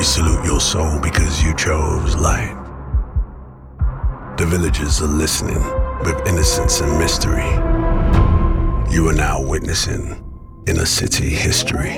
We salute your soul because you chose light. The villagers are listening with innocence and mystery. You are now witnessing inner city history.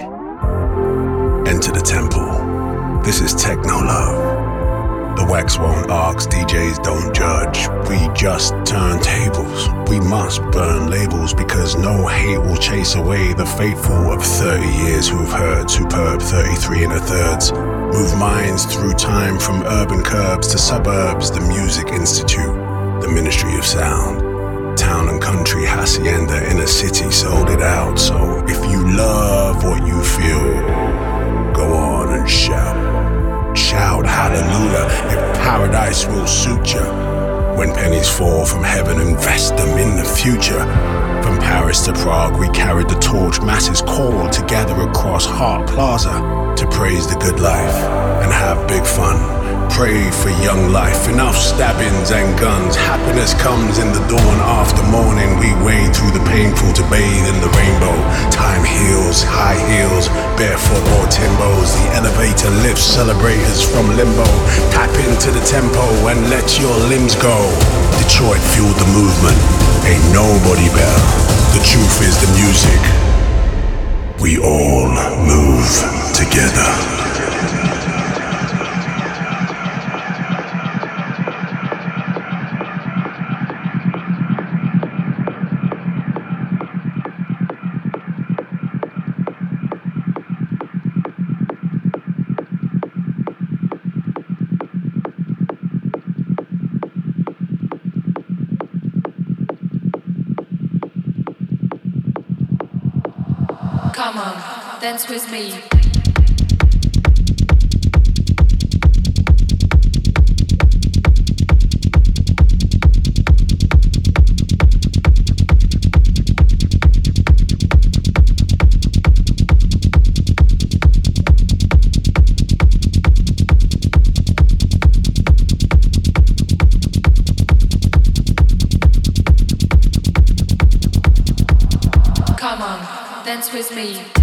Enter the temple. This is Techno Love. The wax won't ask, DJs don't judge. We just turn tables. We must burn labels because no hate will chase away the faithful of 30 years who've heard superb 33 and a thirds. Move minds through time from urban curbs to suburbs, the Music Institute, the Ministry of Sound. Town and country, Hacienda, inner city sold it out. So if you love what you feel, go on and shout. Shout hallelujah if paradise will suit you. When pennies fall from heaven, invest them in the future. From Paris to Prague, we carried the torch. Masses called to gather across Hart Plaza to praise the good life and have big fun. Pray for young life, enough stabbings and guns. Happiness comes in the dawn after morning. We wade through the painful to bathe in the rainbow. Time heals, high heels, barefoot or timbos. The elevator lifts celebrators from limbo. Tap into the tempo and let your limbs go. Detroit fueled the movement. Ain't nobody better. The truth is the music. We all move together. Come on, dance with me. With me.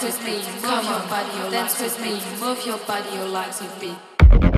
Dance with me, come on, body, dance with me, move your body, or legs with beat.